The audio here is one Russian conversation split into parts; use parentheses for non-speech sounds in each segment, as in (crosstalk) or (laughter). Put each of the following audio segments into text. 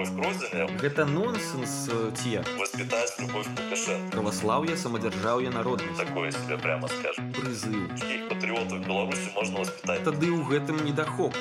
любовь к родине. Гэта нонсенс э, ці як? Воспитать любовь к Лукашенко. Праваслаўе, самадзяржаўе, народнасць. Такое себе прямо скажем. Прызыў. Каких патриотов в Беларуси можно воспитать? Тады ў гэтым недахоп.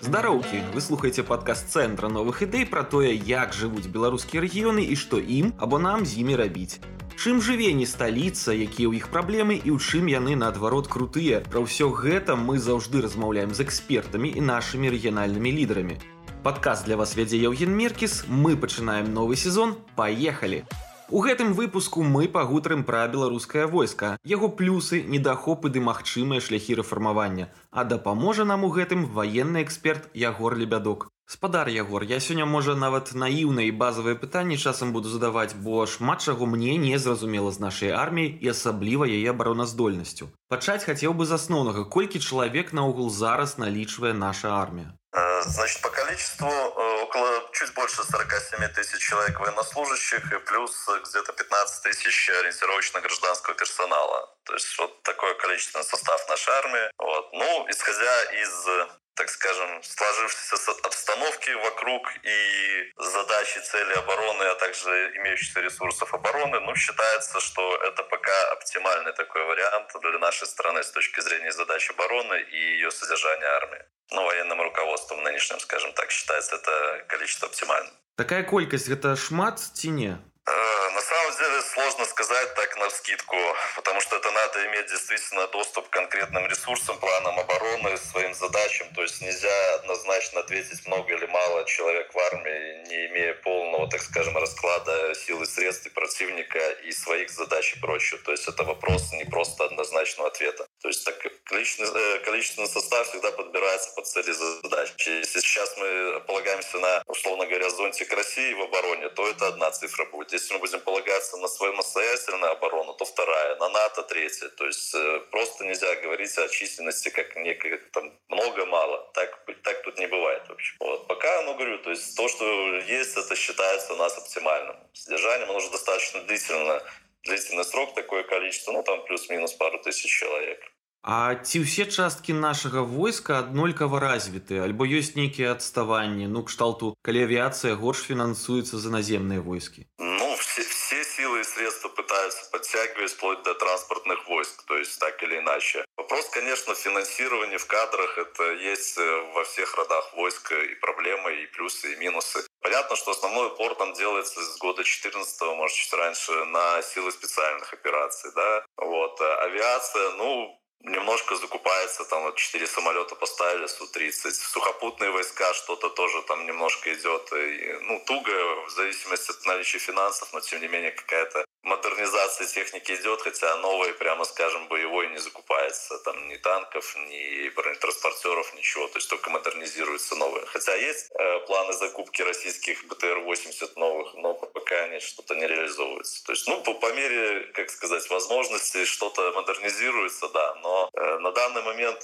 Здароўкі, вы слухаеце падкаст цэнтра новых ідэй пра тое, як жывуць беларускія рэгіёны і што ім або нам з імі рабіць. Чым жыве не сталіца, якія ў іх праблемы і ў чым яны наадварот крутыя. Пра ўсё гэта мы заўжды размаўляем з экспертамі і нашымі рэгіянальнымі лідарамі. Падказ для вас вядзе Яўген Меркіс, мы пачынаем новы сезон, паехалі. У гэтым выпуску мы пагутарым пра беларускае войска, яго плюсы, недахопы ды магчымыя шляхі рэфармавання, а дапаможа нам у гэтым ваенны эксперт Ягор Лебядок. Спадар Ягор, я сёння можа нават наіўныя і базавыя пытанні часам буду задаваць, бо шмат чаго мне не зразумела з нашай арміі і асабліва яе абароназдольнасцю. Пачаць хацеў бы з асноўнага, колькі чалавек наогул зараз налічвае наша армія. Э, Значит, по количеству э, около чуть больше 47 тысяч человек военнослужащих и плюс э, где-то 15 тысяч ориентировочно-гражданского персонала. То есть вот такой количественный состав нашей армии. Вот. Ну, исходя из так скажем, сложившейся обстановки вокруг и задачи, цели обороны, а также имеющихся ресурсов обороны, ну, считается, что это пока оптимальный такой вариант для нашей страны с точки зрения задач обороны и ее содержания армии. Ну, военным руководством нынешним, скажем так, считается это количество оптимальным. Такая колькасць гэта шмат ці? Э, На самом деле сложно сказать так на скидку, потому что это надо иметь действительно доступ к конкретным ресурсам, планам обороны, своим задачам. То есть нельзя однозначно ответить, много или мало человек в армии, не имея полного, так скажем, расклада сил и средств и противника и своих задач и прочее. То есть это вопрос не просто однозначного ответа. То есть так количественный, э, количественный состав всегда подбирается под цели задачи. Если сейчас мы полагаемся на, условно говоря, зонтик России в обороне, то это одна цифра будет. Если мы будем полагаться на свою самостоятельную оборону, то вторая, на НАТО третья. То есть э, просто нельзя говорить о численности как некое там много-мало. Так, так тут не бывает вообще. Вот. Пока, ну говорю, то есть то, что есть, это считается у нас оптимальным. Содержанием оно уже достаточно длительно длительный срок, такое количество, ну там плюс-минус пару тысяч человек. А ці ўсе часткі нашага войска аднолькава развіты, альбо ёсць нейкія адставанні, ну кшталту, калі авіяцыя горш фінансуецца за наземныя войскі. Ну, все, все силы и средства пытаются подтягивать вплоть до транспортных войск, то есть так или иначе. Вопрос, конечно, финансирования в кадрах, это есть э, во всех родах войска и проблемы, и плюсы, и минусы. Понятно, что основной упор там делается с года 14 может, чуть раньше, на силы специальных операций, да. Вот. А Авиация, ну, немножко закупается, там вот 4 самолета поставили, Су-30. Сухопутные войска что-то тоже там немножко идет. И, ну, туго, в зависимости от наличия финансов, но тем не менее какая-то модернизация техники идет, хотя новой, прямо скажем, боевой не закупается. Там ни танков, ни бронетранспортеров, ничего. То есть только модернизируется новое. Хотя есть э, планы закупки российских БТР-80 новых, но пока они что-то не реализовываются. То есть, ну, по, по мере, как сказать, возможностей что-то модернизируется, да, но э, на данный момент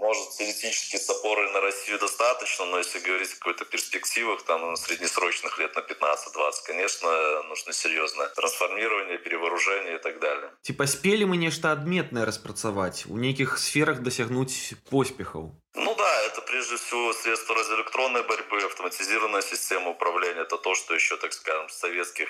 может, теоретически с опорой на Россию достаточно, но если говорить о какой-то перспективах, там, ну, среднесрочных лет на 15-20, конечно, нужно серьезное трансформирование, перевооружение и так далее. Ці паспелі мы нешта адметнае распрацаваць, у нейкіх сферах дасягнуць поспехаў. Ну да, это прежде всего средства радиоэлектронной борьбы, автоматизированная система управления. Это то, что еще, так скажем, с советских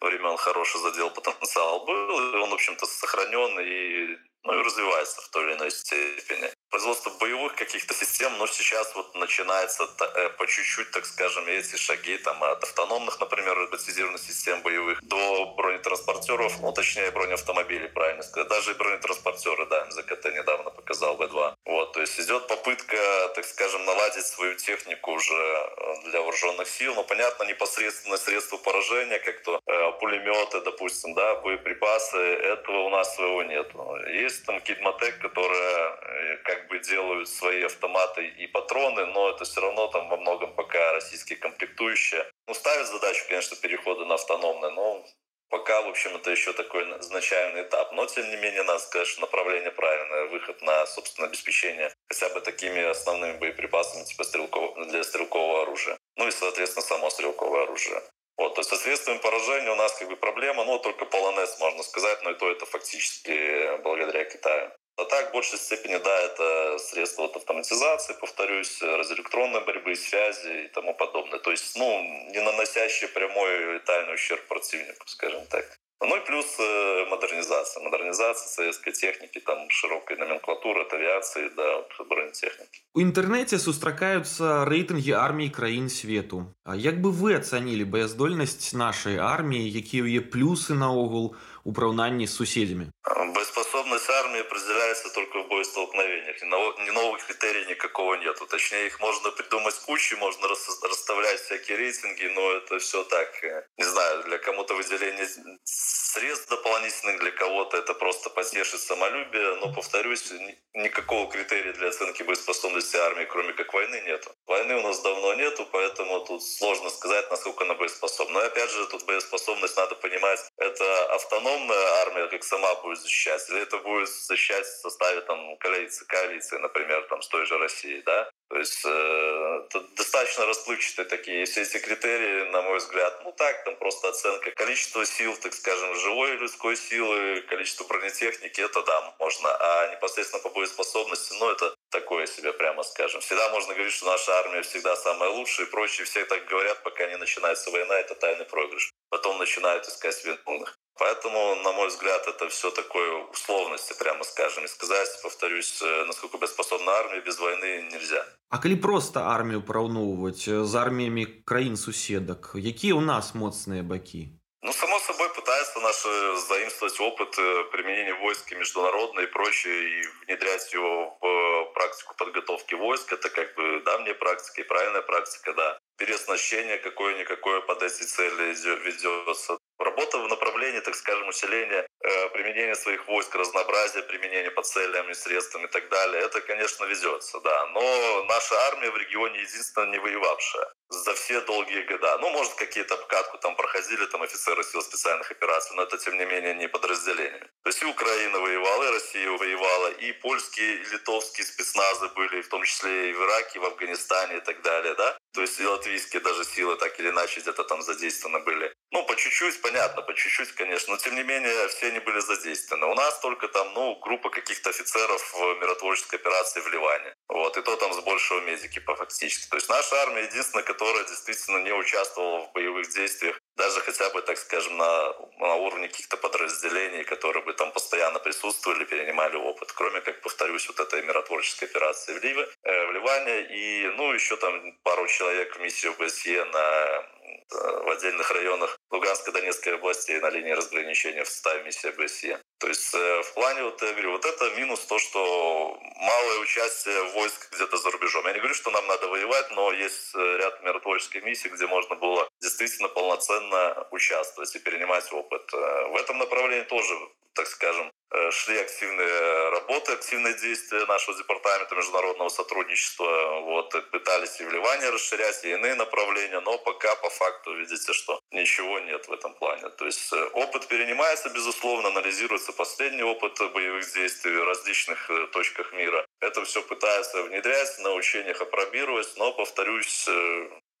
времен хороший задел потенциал был. И он, в общем-то, сохранен и, ну, и развивается в той или иной степени. Производство боевых каких-то систем, но сейчас вот начинается э, по чуть-чуть, так скажем, эти шаги там от автономных, например, роботизированных систем боевых до бронетранспортеров, ну, точнее, бронеавтомобилей, правильно сказать. Даже бронетранспортеры, да, МЗКТ недавно показал В2. Вот, то есть идет попытка, так скажем, наладить свою технику уже э, для вооруженных сил. Но, понятно, непосредственно средства поражения, как то э, пулеметы, допустим, да, боеприпасы, этого у нас своего нет. Есть там Кидматек, которая э, как бы делают свои автоматы и патроны, но это все равно там во многом пока российские комплектующие. Ну, ставят задачу, конечно, перехода на автономное, но Пока, в общем, это еще такой значительный этап. Но, тем не менее, надо сказать, что направление правильное. Выход на, собственно, обеспечение хотя бы такими основными боеприпасами типа стрелков... для стрелкового оружия. Ну и, соответственно, само стрелковое оружие. Вот, то есть со средствами поражения у нас как бы проблема, ну, только полонез, можно сказать, но и то это фактически благодаря Китаю. А так, в большей степени, да, это средства вот автоматизации, повторюсь, радиоэлектронной борьбы, связи и тому подобное. То есть, ну, не наносящие прямой летальный ущерб противнику, скажем так. Ну и плюс э, модернизация. Модернизация советской техники, там широкая номенклатура от авиации до бронетехники. У інтэрнэце сустракаюцца рэйтынгі армій краін свету. А як бы вы ацанілі баяздольнасць нашай арміі, якія ў яе плюсы наогул у параўнанні з суседзямі? Боеспособность армии определяется только в боестолкновениях. Ни новых критерий никакого нету. Точнее, их можно придумать кучу, можно расставлять всякие рейтинги, но это все так. Э, не знаю, для кому-то выделение средств дополнительных, для кого-то это просто потешит самолюбие. Но, повторюсь, никакого критерия для оценки боеспособности армии, кроме как войны, нету. Войны у нас давно нету, поэтому тут сложно сказать, насколько она боеспособна. Но опять же, тут боеспособность надо понимать, это автономная армия, как сама будет защищать, или это будет защищать в составе там коалиции, коалиции, например, там с той же Россией, да? То есть э, достаточно расплывчатые такие. Все эти критерии, на мой взгляд, ну так, там просто оценка количества сил, так скажем, живой людской силы, количество бронетехники, это да, можно. А непосредственно по боеспособности, ну это такое себе, прямо скажем. Всегда можно говорить, что наша армия всегда самая лучшая и прочие. Все так говорят, пока не начинается война, это тайный проигрыш. Потом начинают искать виновных. Поэтому, на мой взгляд, это все такое условности, прямо скажем. И сказать, повторюсь, э, насколько беспособна армия без войны нельзя. А калі просто армію параўноўваць з арміямі краін суседак, якія у нас моцныя бакі? Ну, само собой, пытаются наши заимствовать опыт э, применения войск и международной и прочее, и внедрять его в практику подготовки войск. Это как бы давняя практика и правильная практика, да. Переоснащение какое-никакое под эти цели ведется. Работа в направлении, так скажем, усиления э, применения своих войск, разнообразия применения по целям и средствам и так далее, это, конечно, ведется, да. Но наша армия в регионе единственная не воевавшая за все долгие года. Ну, может, какие-то обкатку там проходили, там офицеры сил специальных операций, но это, тем не менее, не подразделение. То есть и Украина воевала, и Россия воевала, и польские, и литовские спецназы были, в том числе и в Ираке, и в Афганистане и так далее, да. То есть и латвийские даже силы так или иначе где-то там задействованы были. Ну, по чуть-чуть, понятно, по чуть-чуть, конечно, но тем не менее все они были задействованы. У нас только там, ну, группа каких-то офицеров в миротворческой операции в Ливане. Вот, и то там с большего медики по фактически. То есть наша армия единственная, которая действительно не участвовала в боевых действиях, даже хотя бы, так скажем, на, на уровне каких-то подразделений, которые бы там постоянно присутствовали, перенимали опыт. Кроме, как повторюсь, вот этой миротворческой операции в, Ливе, э, в Ливане и, ну, еще там пару человек в миссию ОБСЕ на Э, в отдельных районах Луганской, Донецкой областей на линии разграничения в составе миссии ОБСЕ. То есть э, в плане, вот я говорю, вот это минус то, что малое участие войск где-то за рубежом. Я не говорю, что нам надо воевать, но есть э, ряд миротворческих миссий, где можно было действительно полноценно участвовать и перенимать опыт. В этом направлении тоже, так скажем, Э, шли активные работы, активные действия нашего департамента международного сотрудничества. Вот, пытались и вливания расширять, и иные направления, но пока по факту видите, что ничего нет в этом плане. То есть э, опыт перенимается, безусловно, анализируется последний опыт боевых действий в различных э, точках мира. Это все пытается внедрять, на учениях опробировать, но, повторюсь,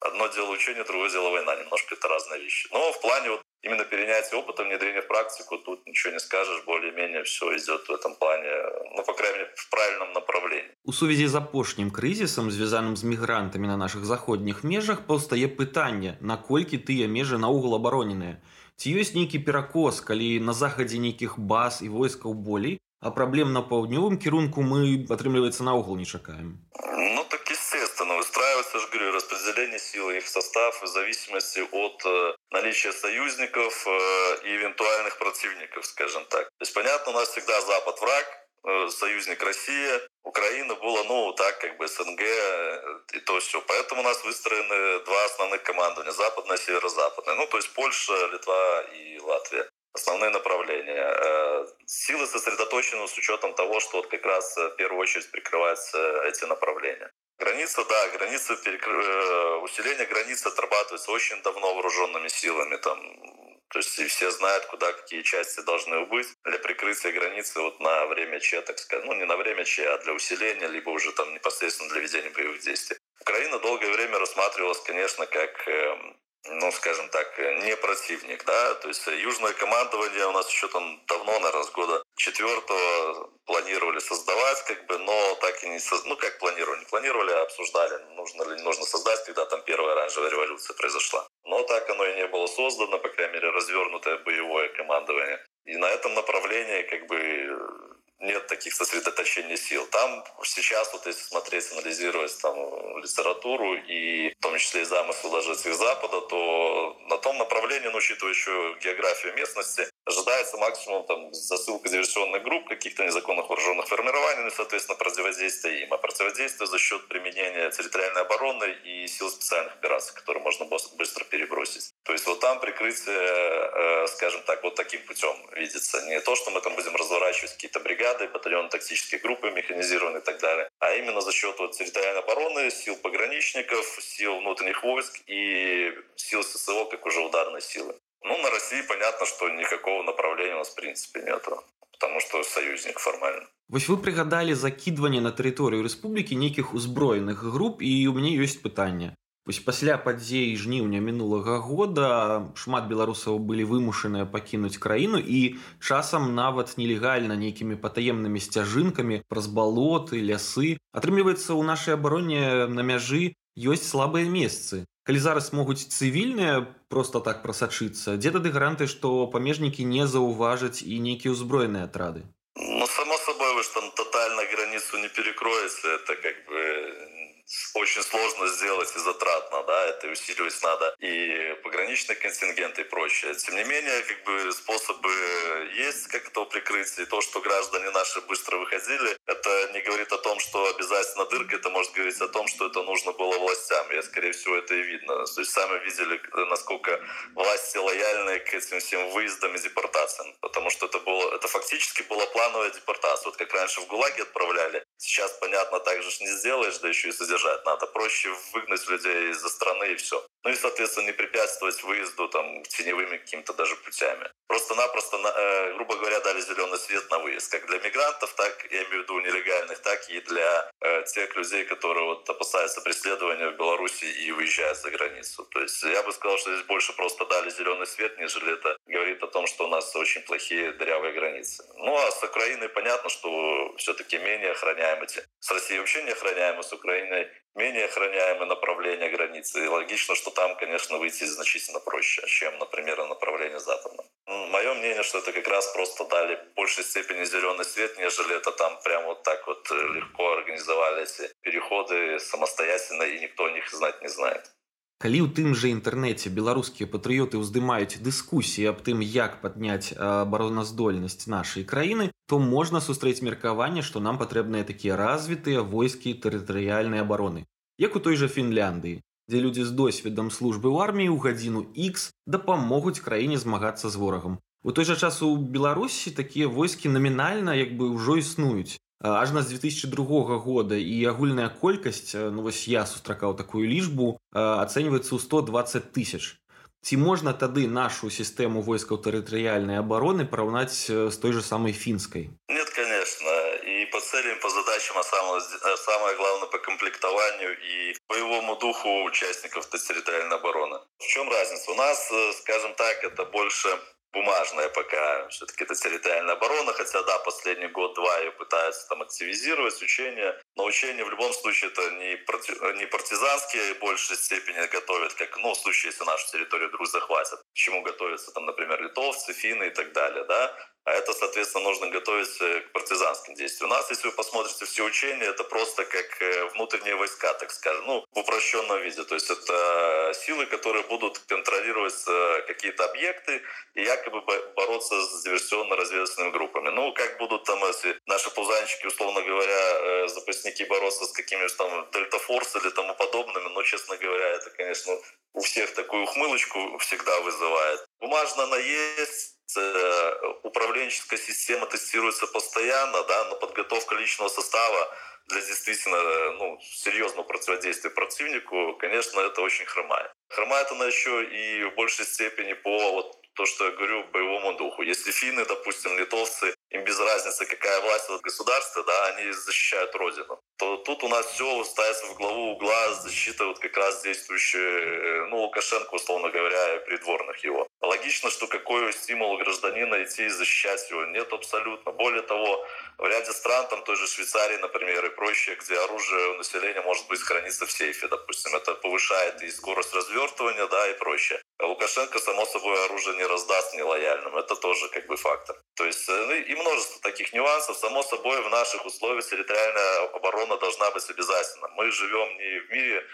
Одно дело учение, другое дело война. Немножко это разные вещи. Но в плане вот именно перенятия опыта, внедрения в практику, тут ничего не скажешь, более-менее все идет в этом плане, ну, по крайней мере, в правильном направлении. У сувязі з апошнім крызісам, звязаным з мігрантамі на нашых заходніх межах, паўстае пытанне, наколькі тыя межы наогул абароненыя. Ці ёсць нейкі перакос, калі на захадзе нейкіх баз і войскаў болей, а праблем на паўднёвым кірунку мы, атрымліваецца, наогул не чакаем. Выстраивается, же говорю, распределение силы, их состав в зависимости от э, наличия союзников э, и эвентуальных противников, скажем так. То есть, понятно, у нас всегда Запад враг, э, союзник Россия, Украина была, ну, так, как бы СНГ и то все. Поэтому у нас выстроены два основных командования, западное и северо-западное. Ну, то есть Польша, Литва и Латвия основные направления. Силы сосредоточены с учетом того, что вот как раз в первую очередь прикрываются эти направления. Граница, да, граница, перекр... Э, усиление границы отрабатывается очень давно вооруженными силами. Там, то есть все знают, куда какие части должны быть для прикрытия границы вот на время Че, так сказать. Ну, не на время Че, а для усиления, либо уже там непосредственно для ведения боевых действий. Украина долгое время рассматривалась, конечно, как эм, ну, скажем так, не противник, да, то есть южное командование у нас еще там давно, наверное, с года четвертого планировали создавать, как бы, но так и не создали, ну, как планировали, не планировали, а обсуждали, нужно ли нужно создать, когда там первая оранжевая революция произошла. Но так оно и не было создано, по крайней мере, развернутое боевое командование. И на этом направлении, как бы, нет таких сосредоточений сил. Там сейчас, вот если смотреть, анализировать там литературу и в том числе и замысл даже этих Запада, то на том направлении, ну, учитывая еще географию местности, ожидается максимум там засылка диверсионных групп, каких-то незаконных вооруженных формирований, ну и, соответственно, противодействие им. А противодействие за счет применения территориальной обороны и сил специальных операций, которые можно быстро перебросить. То есть вот там прикрытие, э, скажем так, вот таким путем видится. Не то, что мы там будем разворачивать какие-то бригады, батальоны тактические группы механизированные и так далее, а именно за счет вот территориальной обороны, сил пограничников, сил внутренних войск и сил ССО, как уже ударной силы. Ну, на России понятно, что никакого направления у нас в принципе нету, потому что союзник формально. Вось вы прыгадалі закидывание на тэрыторыю рэспублікі нейкіх узброеных груп і у мяне ёсць пытанне Вось пасля падзей жніўня мінулага года шмат беларусаў былі вымушаныя пакінуць краіну і часам нават нелегальна нейкімі патаемнымі сцяжынкамі праз балоты лясы атрымліваецца ў нашай абароне на мяжы ёсць слабыя месцы калі зараз могуць цывільныя просто так прасачыцца дзе тады гаранты што памежнікі не заўважаць і нейкія ўзброеныя атрады ну само собой вы ж там тотально границу не перекроется это как бы очень сложно сделать и затратно, да, это усиливать надо и пограничный контингент и прочее. Тем не менее, как бы способы есть, как этого прикрыть, и то, что граждане наши быстро выходили, это не говорит о том, что обязательно дырка, это может говорить о том, что это нужно было властям. Я, скорее всего, это и видно. То есть сами видели, насколько власти лояльны к этим всем выездам и депортациям, потому что это было, это фактически была плановая депортация. Вот как раньше в ГУЛАГе отправляли, сейчас, понятно, так же не сделаешь, да еще и содержать содержать надо. Проще выгнать людей из-за страны и все. Ну и, соответственно, не препятствовать выезду там теневыми какими-то даже путями. Просто-напросто, э, грубо говоря, дали зеленый свет на выезд. Как для мигрантов, так, я имею в виду нелегальных, так и для э, тех людей, которые вот опасаются преследования в Беларуси и выезжают за границу. То есть я бы сказал, что здесь больше просто дали зеленый свет, нежели это говорит о том, что у нас очень плохие дырявые границы. Ну а с Украиной понятно, что все-таки менее охраняемы. С Россией вообще не охраняемы, с Украиной менее охраняемые направления границы. И логично, что там, конечно, выйти значительно проще, чем, например, на направление западное. Мое мнение, что это как раз просто дали в большей степени зеленый свет, нежели это там прям вот так вот э, легко организовали эти переходы самостоятельно, и никто о них знать не знает. Калі ў тым жа інтэрнэце беларускія патрыёты ўздымаюць дыскусіі аб тым, як падняць абароназдольнасць нашай краіны, то можна сустрэць меркаванне, што нам патрэбныя такія развітыя войскі тэрытарыяльнай абароны. Як у той жа Фінляндыі, дзе людзі з досведам службы ў арміі ў гадзіну X дапамогуць краіне змагацца з ворагам. У той жа час у Беларусі такія войскі намінальна як бы ўжо існуюць ажна з 2002 года і агульная колькасць ну вось я сустракаў такую лічбу ацэньваецца ў 120 тысяч ці можна тады нашу сістэму войскаў тэрытарыяльнай абароны параўнаць з той же самой фінскай нет конечно и по целям по задачам а самое самое главное по комплектованию и боевому духу участников территориальной обороны в чем разница у нас скажем так это больше бумажная пока. Все-таки это территориальная оборона, хотя, да, последний год-два ее пытаются там активизировать, учения. Но учения в любом случае это не, парти... не партизанские, в большей степени готовят, как, ну, в случае, если нашу территорию вдруг захватят. К чему готовятся там, например, литовцы, финны и так далее, да. А это, соответственно, нужно готовить э, к партизанским действиям. У нас, если вы посмотрите все учения, это просто как э, внутренние войска, так скажем, ну, в упрощенном виде. То есть это силы, которые будут контролировать э, какие-то объекты и якобы бороться с диверсионно-разведывательными группами. Ну, как будут там, если наши пузанчики, условно говоря, запасники бороться с какими-то там дельта-форс или тому подобными, но, честно говоря, это, конечно, у всех такую ухмылочку всегда вызывает. Бумажно она есть, Э, управленческая система тестируется постоянно, да, но подготовка личного состава для действительно ну, серьезного противодействия противнику, конечно, это очень хромает. Хромает она еще и в большей степени по вот то, что я говорю, боевому духу. Если финны, допустим, литовцы им без разницы, какая власть в государстве, да, они защищают Родину. То тут у нас все ставится в главу угла защита вот как раз действующей, э, ну, Лукашенко, условно говоря, придворных его. Логично, что какой стимул гражданина идти и защищать его? Нет абсолютно. Более того, в ряде стран, там той же Швейцарии, например, и прочее, где оружие у населения может быть храниться в сейфе, допустим, это повышает и скорость развертывания, да, и прочее. А Лукашенко, само собой, оружие не раздаст нелояльным. Это тоже как бы фактор. То есть э, ну, и множество таких нюансов. Само собой, в наших условиях территориальная оборона должна быть обязательно. Мы живем не в мире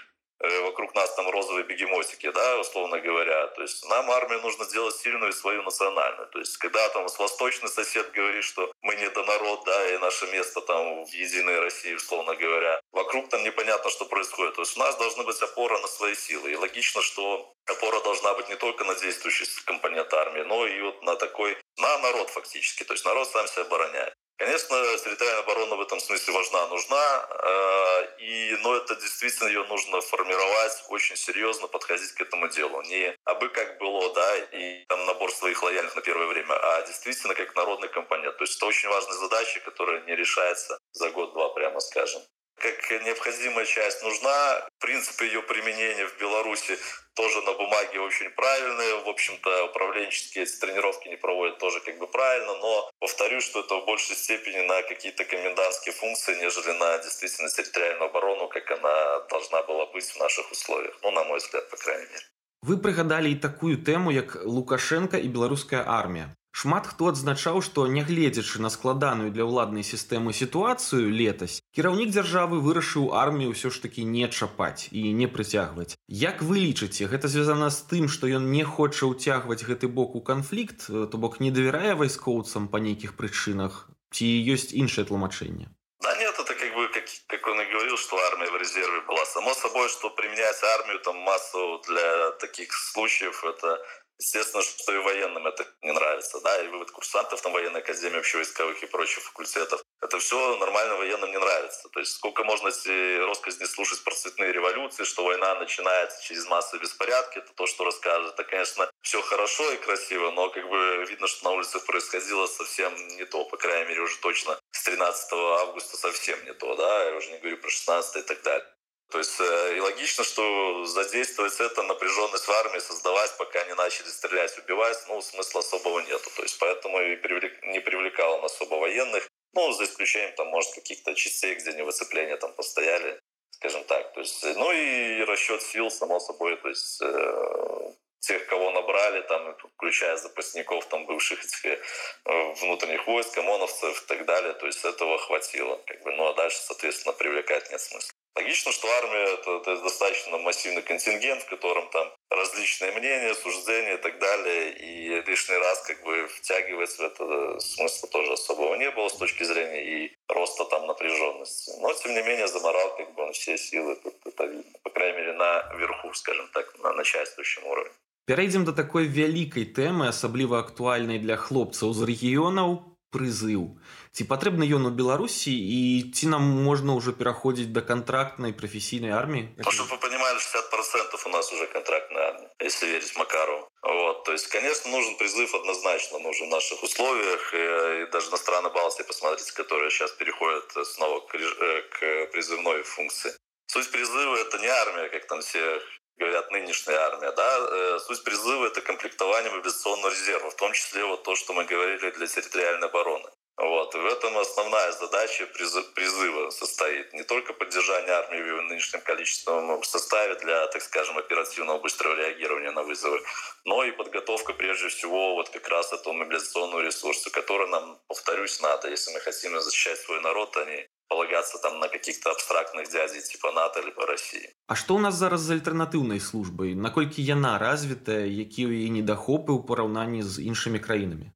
Э, вокруг нас там розовые бегемотики, да, условно говоря. То есть нам армию нужно сделать сильную и свою национальную. То есть когда там восточный сосед говорит, что мы не народ, да, и наше место там в единой России, условно говоря, вокруг там непонятно, что происходит. То есть у нас должна быть опора на свои силы. И логично, что опора должна быть не только на действующий компонент армии, но и вот на такой, на народ фактически. То есть народ сам себя обороняет. Конечно, территориальная оборона в этом смысле важна, нужна, э, и, но это действительно ее нужно формировать очень серьезно, подходить к этому делу. Не абы как было, да, и там набор своих лояльных на первое время, а действительно как народный компонент. То есть это очень важная задача, которая не решается за год-два, прямо скажем как необходимая часть нужна. Принцип ее применения в Беларуси тоже на бумаге очень правильные. В общем-то, управленческие эти тренировки не проводят тоже как бы правильно, но повторюсь, что это в большей степени на какие-то комендантские функции, нежели на действительно территориальную оборону, как она должна была быть в наших условиях. Ну, на мой взгляд, по крайней мере. Вы прыгадалі і такую тэму як лукашенко і беларуская армія Шмат хто адзначаў, што нягледзячы на складаную для ўладнай сістэмы сітуацыю летась, кіраўнік дзяржавы вырашыў армію ўсё ж такі не чапаць і не прыцягваць. Як вы лічыце, гэта звязана з тым, што ён не хоча ўцягваць гэты бок у канфлікт, то бок не давярае вайскоўцам па нейкіх прычынах, ці ёсць іншае тлумачэнне? Да нет, это как бы, как, как он и говорил, что армия в резерве была. Само собой, что применять армию там массу для таких случаев, это Естественно, что и военным это не нравится, да, и вывод курсантов там военной академии общевойсковых и прочих факультетов. Это все нормально военным не нравится. То есть сколько можно эти россказни слушать про цветные революции, что война начинается через массовые беспорядки, это то, что расскажет. Это, конечно, все хорошо и красиво, но как бы видно, что на улицах происходило совсем не то, по крайней мере, уже точно с 13 августа совсем не то, да, я уже не говорю про 16 и так далее. То есть э, и логично, что задействовать это, напряженность в армии создавать, пока они начали стрелять, убивать, ну, смысла особого нету. То есть поэтому и привлек, не привлекал он особо военных. Ну, за исключением, там, может, каких-то частей, где не выцепления там постояли, скажем так. То есть, ну и расчет сил, само собой, то есть э, тех, кого набрали, там, включая запасников там, бывших этих э, внутренних войск, ОМОНовцев и так далее. То есть этого хватило. Как бы, ну а дальше, соответственно, привлекать нет смысла. Логично, что армия это, это достаточно массивный контингент, в котором там различные мнения, суждения и так далее. И лишний раз как бы втягивать в это смысла тоже особого не было с точки зрения и роста там напряженности. Но, тем не менее, заморал как бы он все силы, тут это видно. По крайней мере, наверху, скажем так, на начальствующем уровне. Пярэйдзем да такой вялікай тэмы, асабліва актуальнай для хлопцаў з рэгіёнаў прызыў. Ці патрэбны ён у Беларусі і ці нам можна ўжо пераходзіць да контрактнай прафесійнай арміі? Ну, чтобы вы понимали, 60% у нас уже контрактная армия, если верить Макару. Вот, то есть, конечно, нужен призыв однозначно, нужен в наших условиях. И, и даже на страны Балтии, посмотрите, которые сейчас переходят снова к, э, к призывной функции. Суть призыва – это не армия, как там все говорят, нынешняя армия, да, э, суть призыва – это комплектование мобилизационного резерва, в том числе вот то, что мы говорили для территориальной обороны. Вот. И в этом основная задача призыва состоит. Не только поддержание армии в нынешнем количественном составе для, так скажем, оперативного быстрого реагирования на вызовы, но и подготовка прежде всего вот как раз этого мобилизационного ресурса, который нам, повторюсь, надо. Если мы хотим защищать свой народ, а не полагаться там на каких-то абстрактных дядей типа НАТО либо России. А что у нас зараз з альтэрнатыўнай службай наколькі яна развітая якія ў яе недахопы ў параўнанні з іншымі краінамі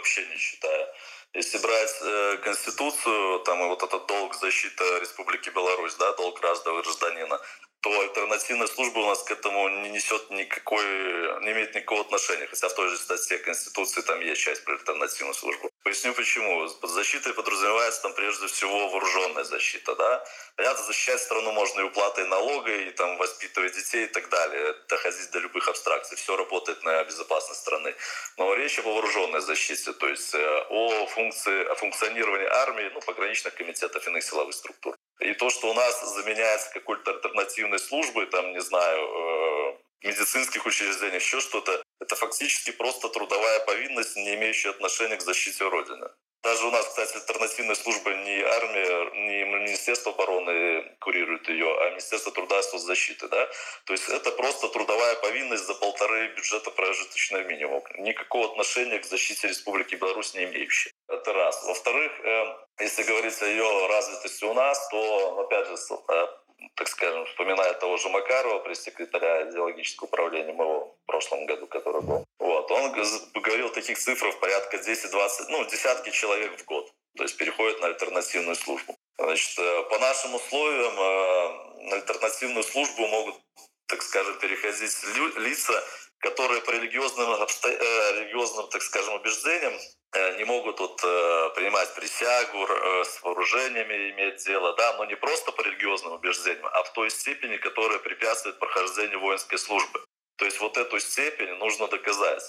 вообще не считаю. Если брать э, конституцию там и вот этот долг защиты республики Беларусь да долг каждого гражданина то альтернативная служба у нас к этому не несет никакой, не имеет никакого отношения. Хотя в той же статье Конституции там есть часть про альтернативную службу. Поясню почему. Под защитой подразумевается там прежде всего вооруженная защита, да. Понятно, защищать страну можно и уплатой налога, и там воспитывать детей и так далее, доходить до любых абстракций. Все работает на безопасность страны. Но речь об вооруженной защите, то есть э, о функции, о функционировании армии, ну, пограничных комитетов иных силовых структур. И то, что у нас заменяется какой-то альтернативной службой, там, не знаю, э, медицинских учреждениях, еще что-то, это фактически просто трудовая повинность, не имеющая отношения к защите Родины. Даже у нас, кстати, альтернативная служба не армия, не Министерство обороны курирует ее, а Министерство труда и соцзащиты. Да? То есть это просто трудовая повинность за полторы бюджета прожиточного минимума. Никакого отношения к защите Республики Беларусь не имеющая. Это раз. Во-вторых, э, если говорить о ее развитости у нас, то, опять же, э, так скажем, вспоминая того же Макарова, пресс-секретаря идеологического управления МО в прошлом году, который был. Вот, он говорил таких цифр порядка 10-20, ну, десятки человек в год. То есть переходят на альтернативную службу. Значит, э, по нашим условиям э, на альтернативную службу могут, так скажем, переходить лица, которые по религиозным. Э, религиозным так скажем, убеждениям не могут вот, э, принимать присягу, э, с вооружениями иметь дело, да, но не просто по религиозным убеждениям, а в той степени, которая препятствует прохождению воинской службы. То есть вот эту степень нужно доказать.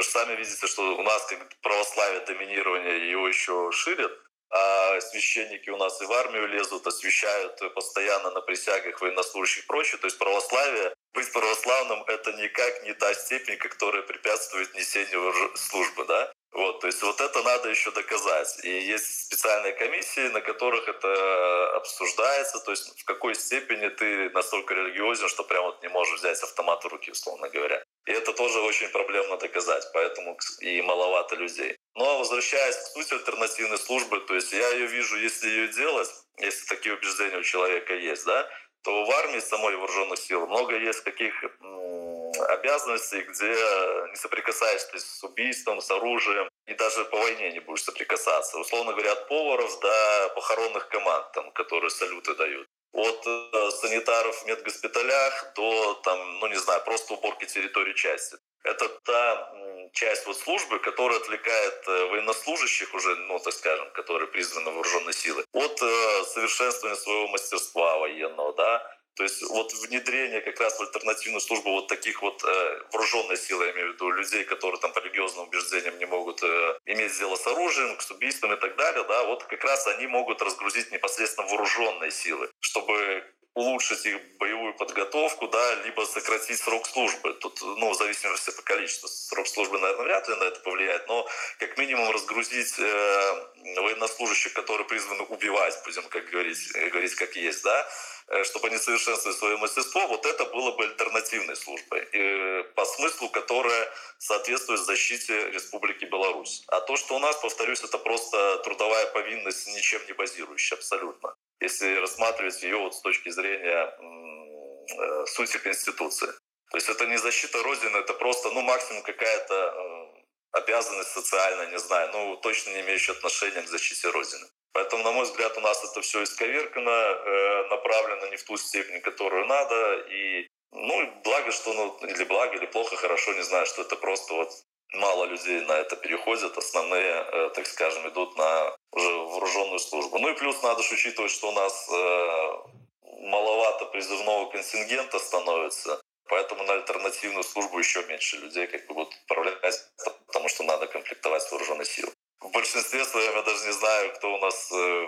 Сами видите, что у нас как православие доминирование его еще ширит, а священники у нас и в армию лезут, освещают постоянно на присягах военнослужащих и прочее. То есть православие, быть православным — это никак не та степень, которая препятствует несению службы. Да? Вот, то есть вот это надо еще доказать. И есть специальные комиссии, на которых это обсуждается, то есть в какой степени ты настолько религиозен, что прям вот не можешь взять автомат в руки, условно говоря. И это тоже очень проблемно доказать, поэтому и маловато людей. Но возвращаясь к сути альтернативной службы, то есть я ее вижу, если ее делать, если такие убеждения у человека есть, да, то в армии самой вооруженных сил много есть таких обязанностей, где не соприкасаешься с убийством, с оружием, и даже по войне не будешь соприкасаться. Условно говоря, от поваров до похоронных команд, там, которые салюты дают. От э, санитаров в медгоспиталях до, там, ну не знаю, просто уборки территории части. Это та часть вот службы, которая отвлекает э, военнослужащих уже, ну, так скажем, которые призваны вооруженной силы, от э, совершенствования своего мастерства военного, да, то есть вот внедрение как раз в альтернативную службу вот таких вот э, вооруженной силы, я имею в виду людей, которые там по религиозным убеждениям не могут э, иметь дело с оружием, с убийством и так далее, да, вот как раз они могут разгрузить непосредственно вооруженные силы, чтобы улучшить их боевую подготовку, да, либо сократить срок службы. Тут, ну, в зависимости по количеству. Срок службы, наверное, вряд ли на это повлияет, но как минимум разгрузить э, военнослужащих, которые призваны убивать, будем как говорить, говорить как есть, да, Э, чтобы они совершенствовали свое мастерство, вот это было бы альтернативной службой, и по смыслу, которая соответствует защите Республики Беларусь. А то, что у нас, повторюсь, это просто трудовая повинность, ничем не базирующая абсолютно. Если рассматривать ее вот с точки зрения э, сути Конституции. То есть это не защита Родины, это просто, ну, максимум какая-то э, обязанность социальная, не знаю, ну, точно не имеющая отношения к защите Родины. Поэтому, на мой взгляд, у нас это все исковеркано, э, направлено не в ту степень, которую надо. И, ну, благо, что, ну, или благо, или плохо, хорошо, не знаю, что это просто вот мало людей на это переходят, основные, э, так скажем, идут на уже вооруженную службу. Ну и плюс надо же учитывать, что у нас э, маловато призывного контингента становится, поэтому на альтернативную службу еще меньше людей как бы будут отправлять, потому что надо комплектовать вооруженные силы в большинстве своем я даже не знаю, кто у нас, э,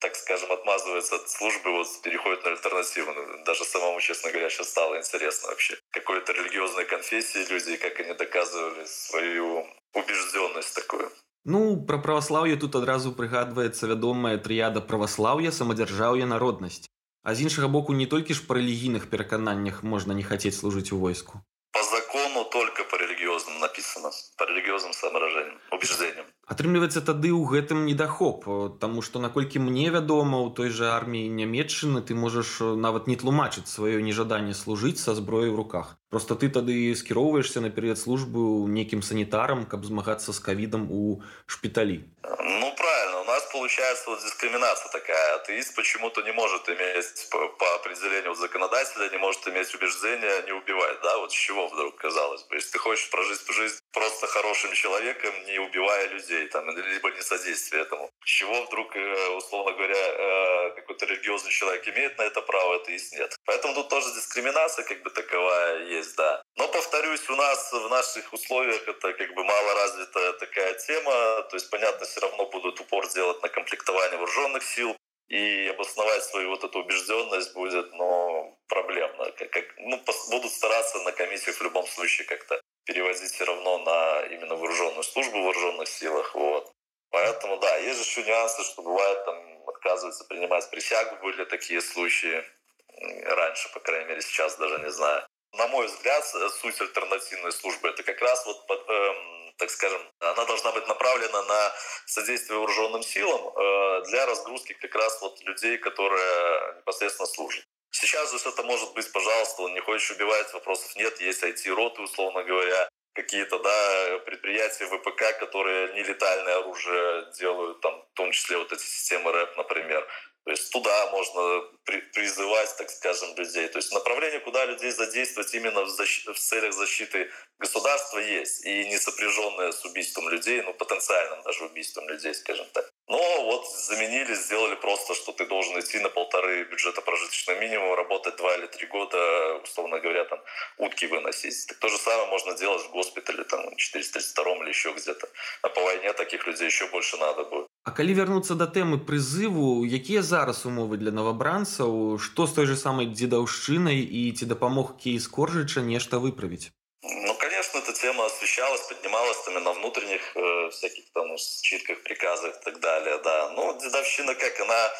так скажем, отмазывается от службы, вот переходит на альтернативу. Даже самому, честно говоря, сейчас стало интересно вообще. Какой-то религиозной конфессии люди, как они доказывали свою убежденность такую. Ну, пра праваслаўе тут адразу прыгадваецца вядомая трыяда праваслаўя, самадзяржаўя, народнасць. А з іншага боку не толькі ж па рэлігійных перакананнях можна не хацець служыць у войску. По закону только по религиозным написано, по религиозным соображениям, убеждениям. атрымліваецца тады ў гэтым недахоп Таму што наколькі мне вядома у той жа арміі нямметчыны ты можаш нават не тлумачыць сваё нежаданне служыць са зброяй у руках просто ты тады скіроўваешься на перыяд службы нейкім санітарам каб змагацца з кавідам у шпіталі ну правильно получается вот дискриминация такая. Атеист почему-то не может иметь, по, по определению законодателя, не может иметь убеждения не убивать, да, вот с чего вдруг, казалось бы. Если ты хочешь прожить жизнь просто хорошим человеком, не убивая людей, там, либо не содействие этому. С чего вдруг, э, условно говоря, э, какой-то религиозный человек имеет на это право, атеист нет. Поэтому тут тоже дискриминация как бы таковая есть, да. Но, повторюсь, у нас в наших условиях это как бы мало развитая такая тема, то есть, понятно, все равно будут упор делать на комплектование вооруженных сил, и обосновать свою вот эту убежденность будет, но проблемно. Как, как, ну, будут стараться на комиссиях в любом случае как-то переводить все равно на именно вооруженную службу в вооруженных силах. Вот. Поэтому, да, есть еще нюансы, что бывает там отказываются принимать присягу, были такие случаи раньше, по крайней мере, сейчас даже не знаю. На мой взгляд, суть альтернативной службы это как раз вот под, эм, так скажем, она должна быть направлена на содействие вооруженным силам э, для разгрузки как раз вот людей, которые непосредственно служат. Сейчас же это может быть, пожалуйста, он не хочешь убивать, вопросов нет, есть IT-роты, условно говоря, какие-то да, предприятия ВПК, которые нелетальное оружие делают, там, в том числе вот эти системы РЭП, например. То есть туда можно при, призывать, так скажем, людей. То есть направление, куда людей задействовать именно в, защ... в целях защиты государства есть. И не сопряженное с убийством людей, ну потенциальным даже убийством людей, скажем так. Но вот заменили, сделали просто, что ты должен идти на полторы бюджета прожиточного минимума, работать два или три года, условно говоря, там утки выносить. Так то же самое можно делать в госпитале, там, 432 или еще где-то. А по войне таких людей еще больше надо будет. А калі вярнуцца да тэмы прызыву, якія зараз умовы для новабранцаў, што з той же самай дзедаўшчынай і ці дапамог кейс коржыча нешта выправіць? Ну, конечно, эта тема освещалась, поднималась там на внутренних э, всяких там читках, приказах и так далее, да. Ну, дедовщина как, она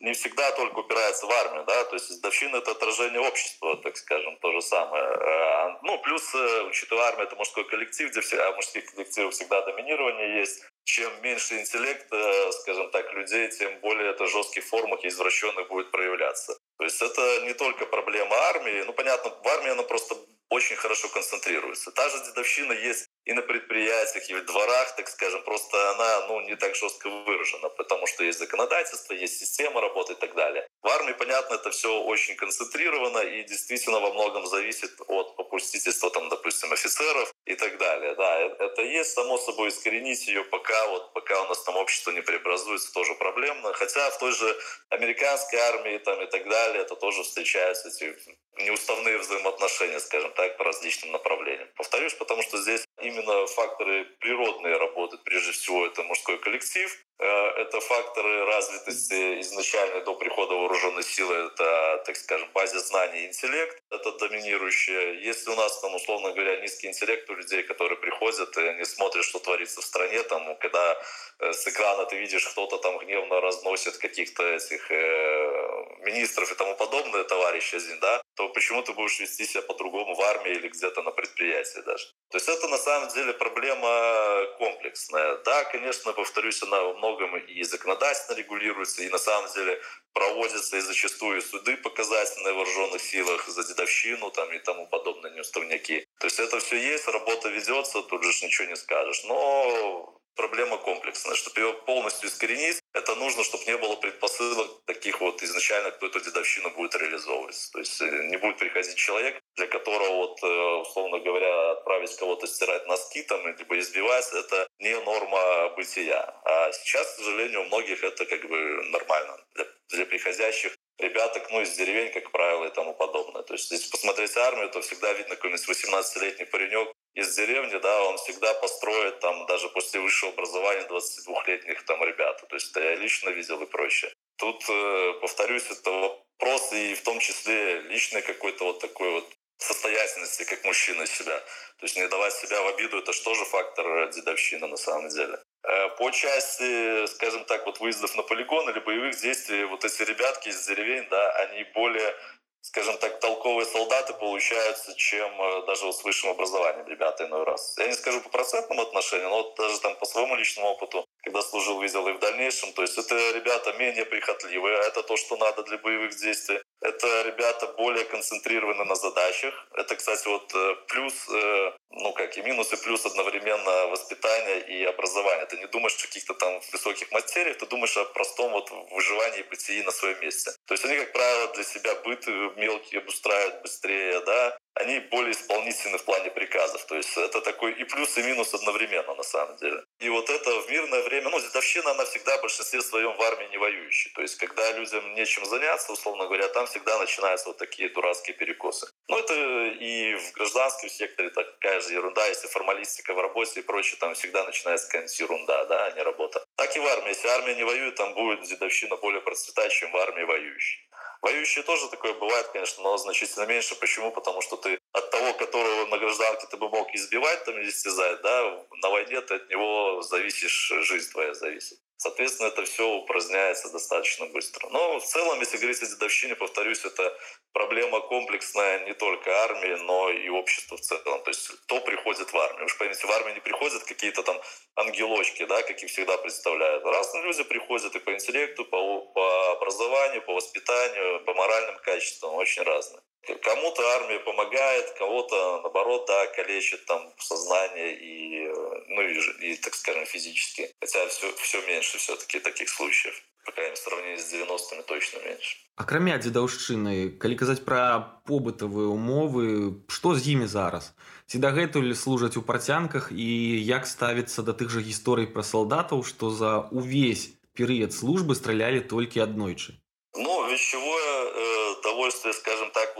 не всегда только упирается в армию, да, то есть дедовщина — это отражение общества, так скажем, то же самое. А, ну, плюс, э, учитывая армию, это мужской коллектив, где все, а мужских коллективах всегда доминирование есть. Чем меньше интеллект, э, скажем так, людей, тем более это в жестких формах извращенных будет проявляться. То есть это не только проблема армии, ну, понятно, в армии она просто очень хорошо концентрируется. Та же дедовщина есть и на предприятиях, и в дворах, так скажем, просто она ну, не так жестко выражена, потому что есть законодательство, есть система работы и так далее. В армии, понятно, это все очень концентрировано и действительно во многом зависит от попустительства, там, допустим, офицеров и так далее. Да, э, это есть, само собой, искоренить ее пока, вот, пока у нас там общество не преобразуется, тоже проблемно. Хотя в той же американской армии там, и так далее, это тоже встречаются эти неуставные взаимоотношения, скажем так, по различным направлениям. Повторюсь, потому что здесь именно факторы природные работают. Прежде всего, это мужской коллектив, э, это факторы развитости изначально до прихода вооруженной силы, это, так скажем, база знаний интеллект, это доминирующее. Если у нас, там, условно говоря, низкий интеллект у людей, которые приходят и они смотрят, что творится в стране, там, когда э, с экрана ты видишь, кто-то там гневно разносит каких-то этих э, министров и тому подобное, товарищ один, да, то почему ты будешь вести себя по-другому в армии или где-то на предприятии даже? То есть это на самом деле проблема комплексная. Да, конечно, повторюсь, она во многом и законодательно регулируется, и на самом деле проводятся и зачастую суды показательные в вооруженных силах за дедовщину там, и тому подобное неуставняки. То есть это все есть, работа ведется, тут же ничего не скажешь. Но проблема комплексная. Чтобы ее полностью искоренить, это нужно, чтобы не было предпосылок таких вот изначально, кто эту дедовщину будет реализовывать. То есть э, не будет приходить человек, для которого, вот, э, условно говоря, отправить кого-то стирать носки там, либо избивать, это не норма бытия. А сейчас, к сожалению, у многих это как бы нормально для, для приходящих ребяток, ну, из деревень, как правило, и тому подобное. То есть, если посмотреть армию, то всегда видно какой-нибудь 18-летний паренек, из деревни, да, он всегда построит там даже после высшего образования 22-летних там ребят. То есть это я лично видел и прочее. Тут, э, повторюсь, это вопрос и в том числе личной какой-то вот такой вот состоятельности как мужчина себя. То есть не давать себя в обиду, это же фактор дедовщины на самом деле. Э, по части, скажем так, вот выездов на полигон или боевых действий, вот эти ребятки из деревень, да, они более скажем так, толковые солдаты получаются, чем э, даже вот с высшим образованием ребята иной раз. Я не скажу по процентному отношению, но вот даже там по своему личному опыту когда служил, видел и в дальнейшем. То есть это ребята менее прихотливые, это то, что надо для боевых действий. Это ребята более концентрированы на задачах. Это, кстати, вот э, плюс, э, ну как и минус, и плюс одновременно воспитание и образование. Ты не думаешь о каких-то там высоких материях, ты думаешь о простом вот выживании и бытии на своем месте. То есть они, как правило, для себя быт мелкие обустраивают быстрее, да, они более исполнительны в плане приказов. То есть это такой и плюс, и минус одновременно на самом деле. И вот это в мирное время, ну, дедовщина, она всегда в большинстве своем в армии не воюющая. То есть когда людям нечем заняться, условно говоря, там всегда начинаются вот такие дурацкие перекосы. Но это и в гражданском секторе такая же ерунда, если формалистика в работе и прочее, там всегда начинается какая-нибудь ерунда, да, а не работа. Так и в армии. Если армия не воюет, там будет дедовщина более процветать, чем в армии воюющей. Воюющие тоже такое бывает, конечно, но значительно меньше. Почему? Потому что ты от того, которого на гражданке ты бы мог избивать там или истязать, да, на войне ты от него зависишь, жизнь твоя зависит. Соответственно, это все упраздняется достаточно быстро. Но в целом, если говорить о дедовщине, повторюсь, это проблема комплексная не только армии, но и общества в целом. То есть кто приходит в армию? Вы же поймите, в армию не приходят какие-то там ангелочки, да, как их всегда представляют. Разные люди приходят и по интеллекту, по, по образованию, по воспитанию, по моральным качествам, очень разные. Кому-то армия помогает, кого-то, наоборот, да, калечит там сознание и, э, ну, и, и так скажем, физически. Хотя все, все меньше все-таки таких случаев. По крайней мере, в сравнении с 90-ми точно меньше. Акрамя дзедаўшчыны, калі казаць пра побытавыя умовы, што з імі зараз? Ці дагэтуль служаць у працянках і як ставіцца да тых жа гісторый пра салдатаў, што за увесь перыяд службы стралялі толькі аднойчы? Ну, вещевое э, довольствие, скажем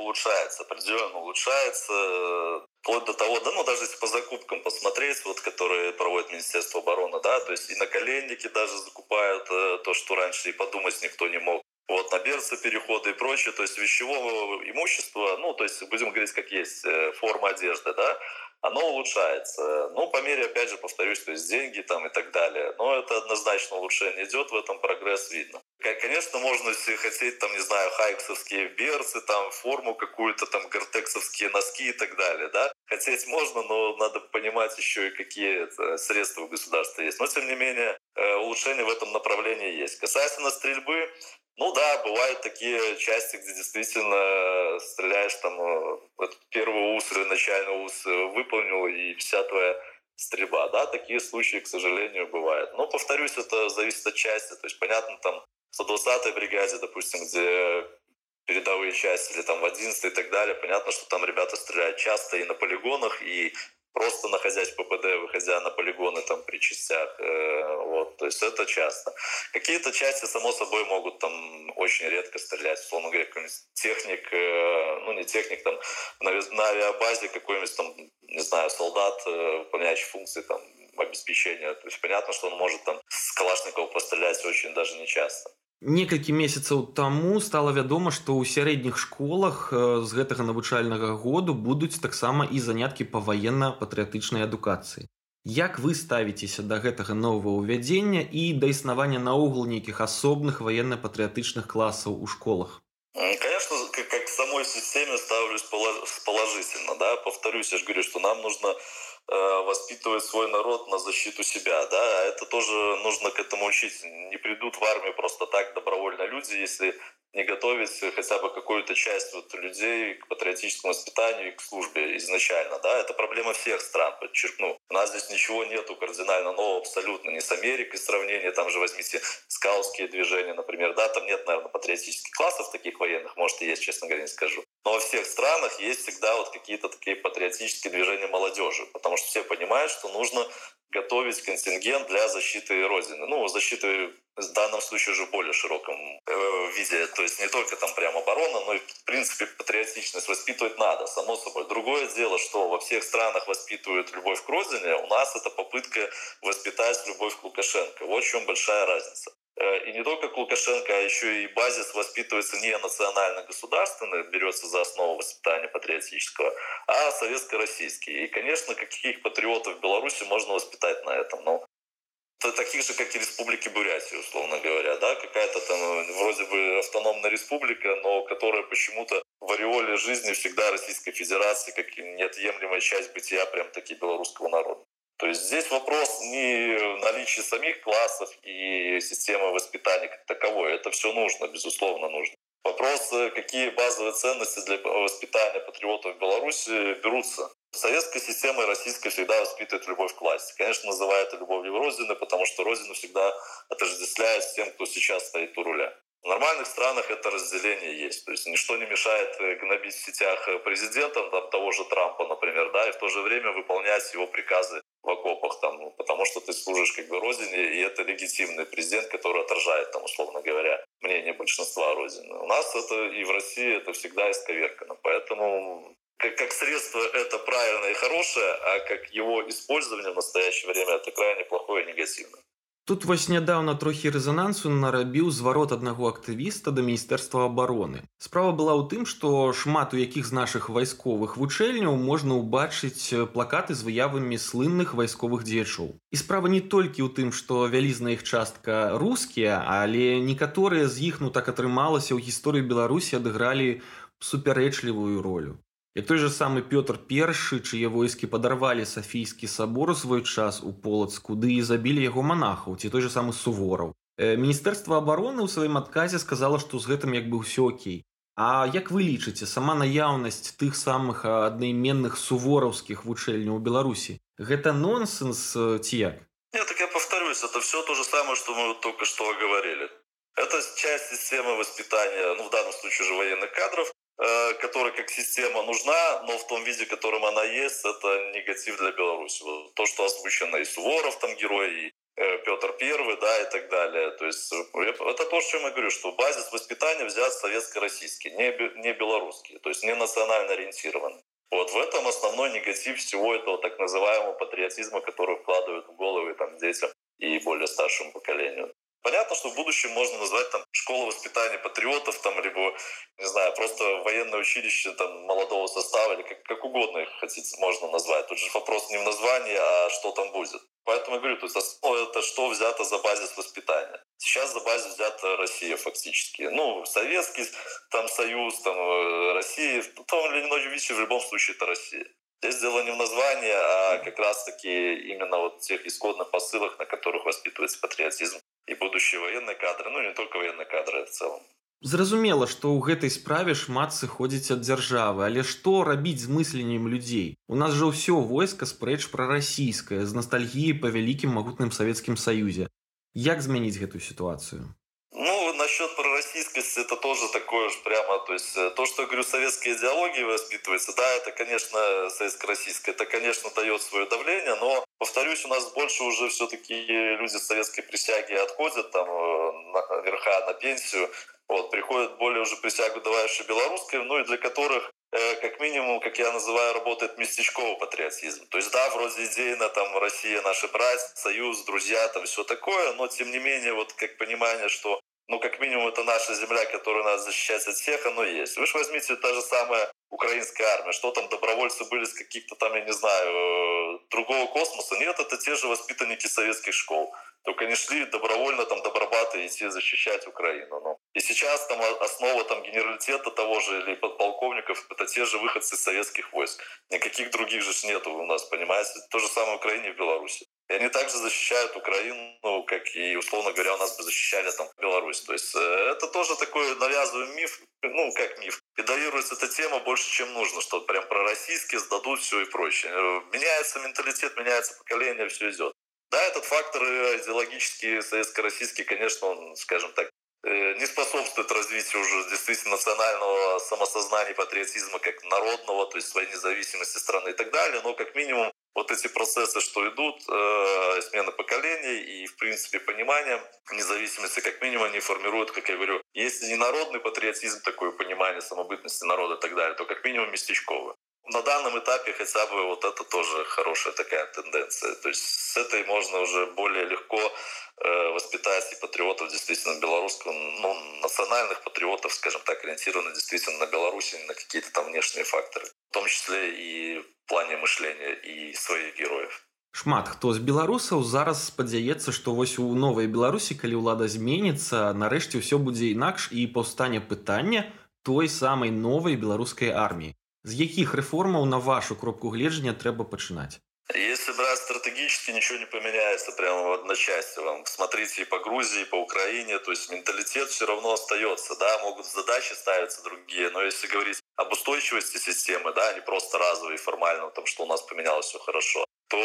улучшается, определенно улучшается, э, вплоть до того, да, ну, даже если по закупкам посмотреть, вот, которые проводит Министерство обороны, да, то есть и наколенники даже закупают э, то, что раньше и подумать никто не мог. Вот, на берцы переходы и прочее, то есть вещевого имущества, ну, то есть будем говорить, как есть, э, форма одежды, да, оно улучшается. Ну, по мере, опять же, повторюсь, то есть деньги там и так далее. Но это однозначно улучшение идет, в этом прогресс видно. Конечно, можно, если хотеть, там, не знаю, хайксовские берцы, там, форму какую-то, там, гортексовские носки и так далее, да. Хотеть можно, но надо понимать еще и какие средства у государства есть. Но, тем не менее, э, улучшение в этом направлении есть. Касательно стрельбы, ну да, бывают такие части, где действительно стреляешь там вот, первый ус или начальный ус выполнил, и вся твоя стрельба. Да, такие случаи, к сожалению, бывают. Но, повторюсь, это зависит от части. То есть, понятно, там в 120-й бригаде, допустим, где передовые части, или там в 11 и так далее, понятно, что там ребята стреляют часто и на полигонах, и просто находясь в ППД, выходя на полигоны там при частях. Э, вот, то есть это часто. Какие-то части, само собой, могут там очень редко стрелять. Условно говоря, какой-нибудь техник, э, ну не техник, там на, авиабазе какой-нибудь там, не знаю, солдат, э, выполняющий функции там обеспечения. То есть понятно, что он может там с Калашникова пострелять очень даже не часто. Некалькі месяцаў таму стала вядома, што ў сярэдніх школах з гэтага навучальнага году будуць таксама і заняткі па ваенна-патрыятычнай адукацыі. Як вы ставіцеся да гэтага новага ўвядзення і да існавання наогул нейкіх асобных военно-патрыятычных класаў у школах? Конечно, как, самой системе ставлюсь положительно, да, повторюсь, я же говорю, что нам нужно Э, воспитывать свой народ на защиту себя, да, а это тоже нужно к этому учить. Не придут в армию просто так добровольно люди, если не готовить хотя бы какую-то часть вот людей к патриотическому воспитанию и к службе изначально. Да? Это проблема всех стран, подчеркну. У нас здесь ничего нету кардинально нового абсолютно. Не с Америкой сравнение, там же возьмите скаутские движения, например. Да, там нет, наверное, патриотических классов таких военных, может и есть, честно говоря, не скажу. Но во всех странах есть всегда вот какие-то такие патриотические движения молодежи, потому что все понимают, что нужно готовить контингент для защиты Родины. Ну, защиты в данном случае уже в более широком э, виде. То есть не только там прям оборона, но и, в принципе, патриотичность воспитывать надо, само собой. Другое дело, что во всех странах воспитывают любовь к родине, у нас это попытка воспитать любовь к Лукашенко. Вот в чем большая разница. Э, и не только Лукашенко, а еще и базис воспитывается не национально-государственный, берется за основу воспитания патриотического, а советско-российский. И, конечно, каких патриотов в Беларуси можно воспитать на этом. Ну, таких же, как и Республики Бурятия, условно говоря, да, какая-то там вроде бы автономная республика, но которая почему-то в ореоле жизни всегда Российской Федерации как неотъемлемая часть бытия прям таки белорусского народа. То есть здесь вопрос не в наличии самих классов и системы воспитания как таковой. Это все нужно, безусловно, нужно. Вопрос, какие базовые ценности для воспитания патриотов в Беларуси берутся. Советская система и российская всегда воспитывает любовь к власти. Конечно, называют это любовью Родины, потому что Родину всегда отождествляют с тем, кто сейчас стоит у руля. В нормальных странах это разделение есть. То есть ничто не мешает э, гнобить в сетях э, президента, там, того же Трампа, например, да, и в то же время выполнять его приказы в окопах, там, ну, потому что ты служишь как бы родине, и это легитимный президент, который отражает, там, условно говоря, мнение большинства родины. У нас это и в России это всегда исковеркано. Поэтому как, как средство это правильное и хорошее, а как его использование в настоящее время это крайне плохое и негативное. Тут вось нядаўна трохі рэзанансу нарабіў зварот аднаго актывіста да міністэрства абароны. Справа была ў тым, што шмат у якіх з нашых вайсковых вучэльняў можна ўбачыць плакаты з выявамі слынных вайсковых дзечаў. І справа не толькі ў тым, што вялізная іх частка рускія, але некаторыя з іх ну так атрымалася ў гісторыі Беларусі адыгралі супярэчлівую ролю. Як той же самы Пётр першы, чые войскі падарвалі сафійскі сабор у свой час у полацку ды і забілі яго манахаў ці той же самы сувораў. Міністэрства абароны ў сваім адказе сказала, што з гэтым як бы ўсё окей. А як вы лічыце сама наяўнасць тых самых аднайменных сувораўскіх вучэльняў у Беларусі гэта нонсенс ці як? Нет, так я повторюсь, это все то же самое, что мы вот только что говорили. Это часть системы воспитания, ну в данном случае уже военных кадров, Э, которая как система нужна, но в том виде, в котором она есть, это негатив для Беларуси. Вот то, что озвучено и Суворов там герой, и э, Петр Первый, да, и так далее. То есть э, это то, что я говорю, что базис воспитания взят советско-российский, не, не белорусский, то есть не национально ориентированный. Вот в этом основной негатив всего этого так называемого патриотизма, который вкладывают в головы там, детям и более старшему поколению. Понятно, что в будущем можно назвать там школу воспитания патриотов, там, либо, не знаю, просто военное училище там, молодого состава, или как, как угодно их хотите, можно назвать. Тут же вопрос не в названии, а что там будет. Поэтому я говорю, то есть основа это что взято за базис воспитания. Сейчас за базис взята Россия фактически. Ну, Советский там Союз, там э, Россия, в том или ином виде в любом случае это Россия. Здесь дело не в названии, а как раз-таки именно вот тех исходных посылах, на которых воспитывается патриотизм и будущие военные кадры, ну не только военные кадры в целом. Зразумела, што ў гэтай справе шмат сыходзіць ад дзяржавы, але што рабіць з мысленнем людзей? У нас жа ўсё войска спрэч прарасійскае з ностальгіяй па вялікім магутным савецкім саюзе. Як змяніць гэтую сітуацыю? Пророссийскости это тоже такое же прямо, то есть э, то, что я говорю, советская идеология воспитывается, да, это, конечно, советско-российская, это, конечно, дает свое давление, но, повторюсь, у нас больше уже все-таки люди с советской присяги отходят там э, наверха на пенсию, вот, приходят более уже присягу давающие белорусской, ну и для которых э, как минимум, как я называю, работает местечковый патриотизм. То есть, да, вроде идейно, там, Россия, наши братья, союз, друзья, там, все такое, но, тем не менее, вот, как понимание, что ну, как минимум, это наша земля, которую надо защищать от всех, оно есть. Вы же возьмите та же самая украинская армия. Что там, добровольцы были с каких-то там, я не знаю, э, другого космоса? Нет, это те же воспитанники советских школ. Только они шли добровольно там добробаты идти защищать Украину. Ну. И сейчас там основа там генералитета того же или подполковников это те же выходцы из советских войск. Никаких других же нету у нас, понимаете? То же самое в Украине и в Беларуси. И они также защищают Украину, как и, условно говоря, у нас бы защищали там Беларусь. То есть э, это тоже такой навязываемый миф, ну, как миф. Педалируется эта тема больше, чем нужно, что прям пророссийские сдадут все и прочее. Э, меняется менталитет, меняется поколение, все идет. Да, этот фактор идеологический, советско-российский, конечно, он, скажем так, э, не способствует развитию уже действительно национального самосознания, патриотизма как народного, то есть своей независимости страны и так далее, но как минимум вот эти процессы, что идут, э, смена поколений и, в принципе, понимание независимости, как минимум, они формируют, как я говорю, если не народный патриотизм, такое понимание самобытности народа и так далее, то как минимум местечковый На данном этапе хотя бы вот это тоже хорошая такая тенденция. То есть с этой можно уже более легко э, воспитать и патриотов действительно белорусского, ну, национальных патриотов, скажем так, ориентированных действительно на Беларусь, а на какие-то там внешние факторы. В том числе и плане мышлення і сваіх герояў шмат хто з беларусаў зараз спадзяецца што вось у новай беларусі калі ўлада зменіцца нарэшце ўсё будзе інакш і паўстане пытання той самай новай беларускай арміі з якіх рэформаў на вашу кропку гледжання трэба пачынаць если брать стратегически, ничего не поменяется прямо в одночасье. Вам смотрите и по Грузии, и по Украине, то есть менталитет все равно остается, да, могут задачи ставиться другие, но если говорить об устойчивости системы, да, не просто разовой формально, там, что у нас поменялось все хорошо, то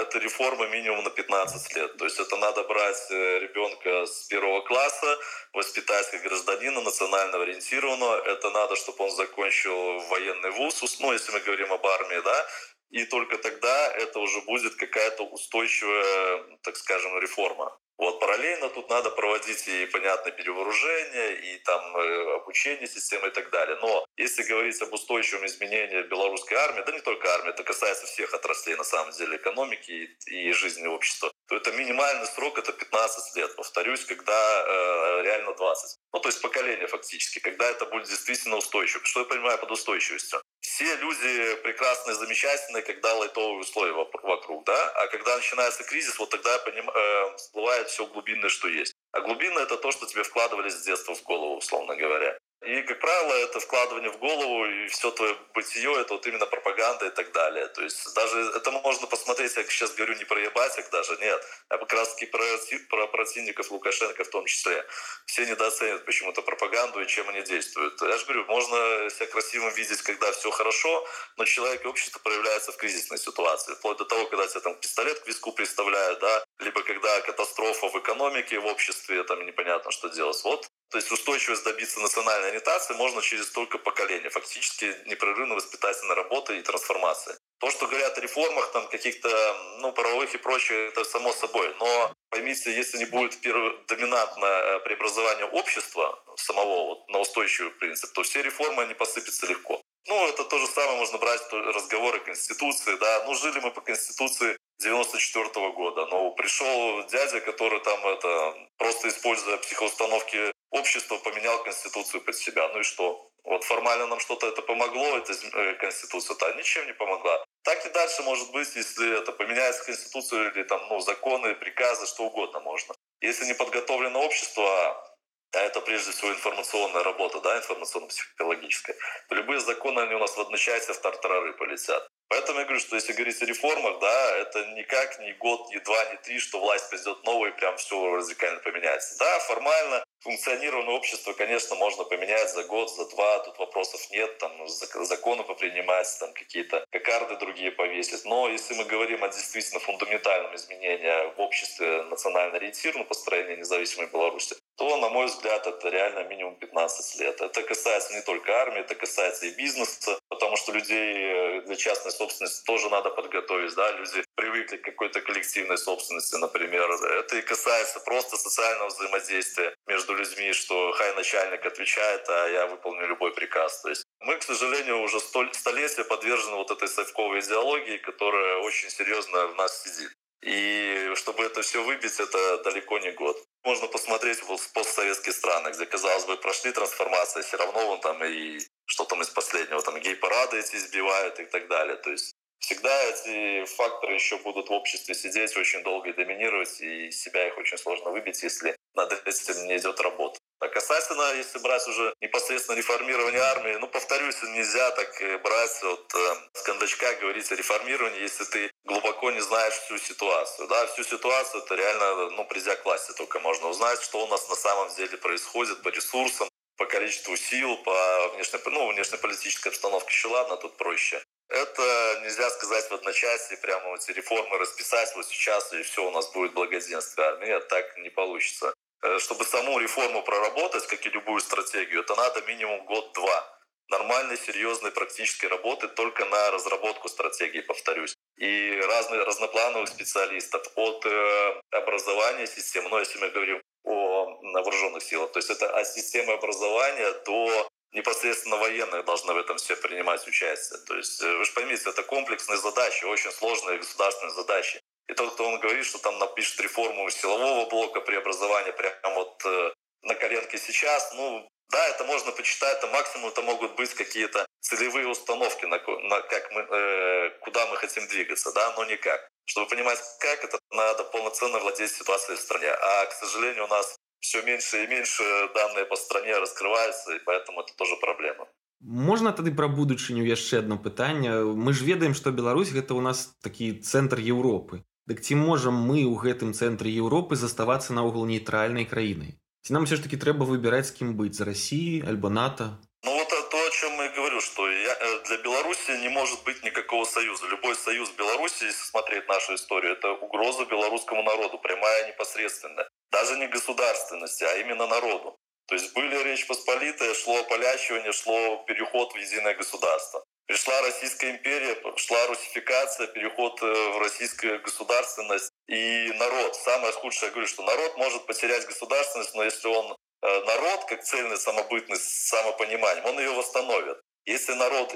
это реформа минимум на 15 лет. То есть это надо брать э, ребенка с первого класса, воспитать как гражданина национально ориентированного. Это надо, чтобы он закончил военный вуз, ну, если мы говорим об армии, да, и только тогда это уже будет какая-то устойчивая, так скажем, реформа. Вот параллельно тут надо проводить и, понятное перевооружение, и там э, обучение системы и так далее. Но если говорить об устойчивом изменении белорусской армии, да не только армии, это касается всех отраслей на самом деле экономики и, и жизни общества, то это минимальный срок, это 15 лет, повторюсь, когда э, реально 20. Ну, то есть поколение фактически, когда это будет действительно устойчиво. Что я понимаю под устойчивостью? Все люди прекрасные, замечательные, когда лайтовые условия вокруг, да, а когда начинается кризис, вот тогда поним, э, всплывает все глубинное, что есть. А глубинное — это то, что тебе вкладывали с детства в голову, условно говоря. И, как правило, это вкладывание в голову, и все твое бытие, это вот именно пропаганда и так далее. То есть даже это можно посмотреть, я сейчас говорю не про ебатик даже, нет, а как раз таки про, про противников Лукашенко в том числе. Все недооценивают почему-то пропаганду и чем они действуют. Я же говорю, можно себя красивым видеть, когда все хорошо, но человек и общество проявляется в кризисной ситуации. Вплоть до того, когда тебе там пистолет к виску представляют, да, либо когда катастрофа в экономике, в обществе, там непонятно, что делать. Вот то есть устойчивость добиться национальной ориентации можно через столько поколений. Фактически непрерывно воспитательная работа и трансформация. То, что говорят о реформах, там каких-то ну, правовых и прочее, это само собой. Но поймите, если не будет доминантное э, преобразование общества самого вот, на устойчивый принцип, то все реформы они посыпятся легко. Ну, это то же самое можно брать разговоры Конституции, да. Ну, жили мы по Конституции 94 -го года, но пришел дядя, который там это, просто используя психоустановки общества, поменял Конституцию под себя. Ну и что? Вот формально нам что-то это помогло, эта э, Конституция-то ничем не помогла. Так и дальше может быть, если это поменяется Конституция или там, ну, законы, приказы, что угодно можно. Если не подготовлено общество, а это прежде всего информационная работа, да, информационно-психологическая, то любые законы, они у нас в одночасье в тартарары полетят. Поэтому я говорю, что если говорить о реформах, да, это никак не год, не два, не три, что власть придет новая и прям все радикально поменяется. Да, формально функционирование общества, конечно, можно поменять за год, за два, тут вопросов нет, там законы попринимать, там какие-то кокарды другие повесить. Но если мы говорим о действительно фундаментальном изменении в обществе национально ориентированном построении независимой Беларуси, то, на мой взгляд, это реально минимум 15 лет. Это касается не только армии, это касается и бизнеса, потому что людей э, для частной собственности тоже надо подготовить. Да? Люди привыкли к какой-то коллективной собственности, например. Это и касается просто социального взаимодействия между людьми, что хай начальник отвечает, а я выполню любой приказ. То есть мы, к сожалению, уже столетия подвержены вот этой совковой идеологии, которая очень серьезно в нас сидит. И чтобы это все выбить, это далеко не год. Можно посмотреть в постсоветские страны, где, казалось бы, прошли трансформации, все равно вон там и что там из последнего, там гей-парады эти избивают и так далее. То есть всегда эти факторы еще будут в обществе сидеть очень долго и доминировать, и себя их очень сложно выбить, если над этим не идет работа. А касательно, если брать уже непосредственно реформирование армии, ну, повторюсь, нельзя так э, брать вот э, с кондачка говорить о реформировании, если ты глубоко не знаешь всю ситуацию. Да, всю ситуацию это реально, ну, придя к власти только можно узнать, что у нас на самом деле происходит по ресурсам, по количеству сил, по внешне, ну, внешнеполитической обстановке еще ладно, тут проще. Это нельзя сказать в одночасье, прямо эти реформы расписать вот сейчас, и все, у нас будет благоденствие армии. Так не получится. Э, чтобы саму реформу проработать, как и любую стратегию, это надо минимум год-два нормальной, серьезной практической работы только на разработку стратегии, повторюсь. И разных разноплановых специалистов от э, образования системы, ну если мы говорим о вооруженных силах, то есть это от системы образования до непосредственно военные должны в этом все принимать участие. То есть э, вы же поймите, это комплексные задачи, очень сложные государственные задачи. И тот, кто он говорит, что там напишет реформу силового блока преобразования прямо вот э, на коленке сейчас, ну, да, это можно почитать, это максимум это могут быть какие-то целевые установки, на, на как мы, э, куда мы хотим двигаться, да, но никак. Чтобы понимать, как это, надо полноценно владеть ситуацией в стране. А, к сожалению, у нас все меньше и меньше данные по стране раскрываются, и поэтому это тоже проблема. Можна тады пра будучыню яшчэ одно пытанне мы ж ведаем што Беларусь гэта ў нас такі цэнтр Еўропы Дык ці можам мы ў гэтым цэнтры Еўропы заставацца наогул нейтральнай краінай ці нам все ж таки трэба выбіраць з кім быць за Росіі альбо НАТО Ну вот то, о чем я говорю, что я, э, для Беларуси не может быть никакого союза. Любой союз Беларуси, если смотреть нашу историю, это угроза белорусскому народу, прямая непосредственная. Даже не государственности, а именно народу. То есть были Речь Посполитая, шло ополячивание, шло переход в единое государство. Пришла Российская империя, шла русификация, переход э, в российскую государственность. И народ, самое худшее, я говорю, что народ может потерять государственность, но если он Э, народ, как цельная самобытность самопониманием, он ее восстановит. Если народ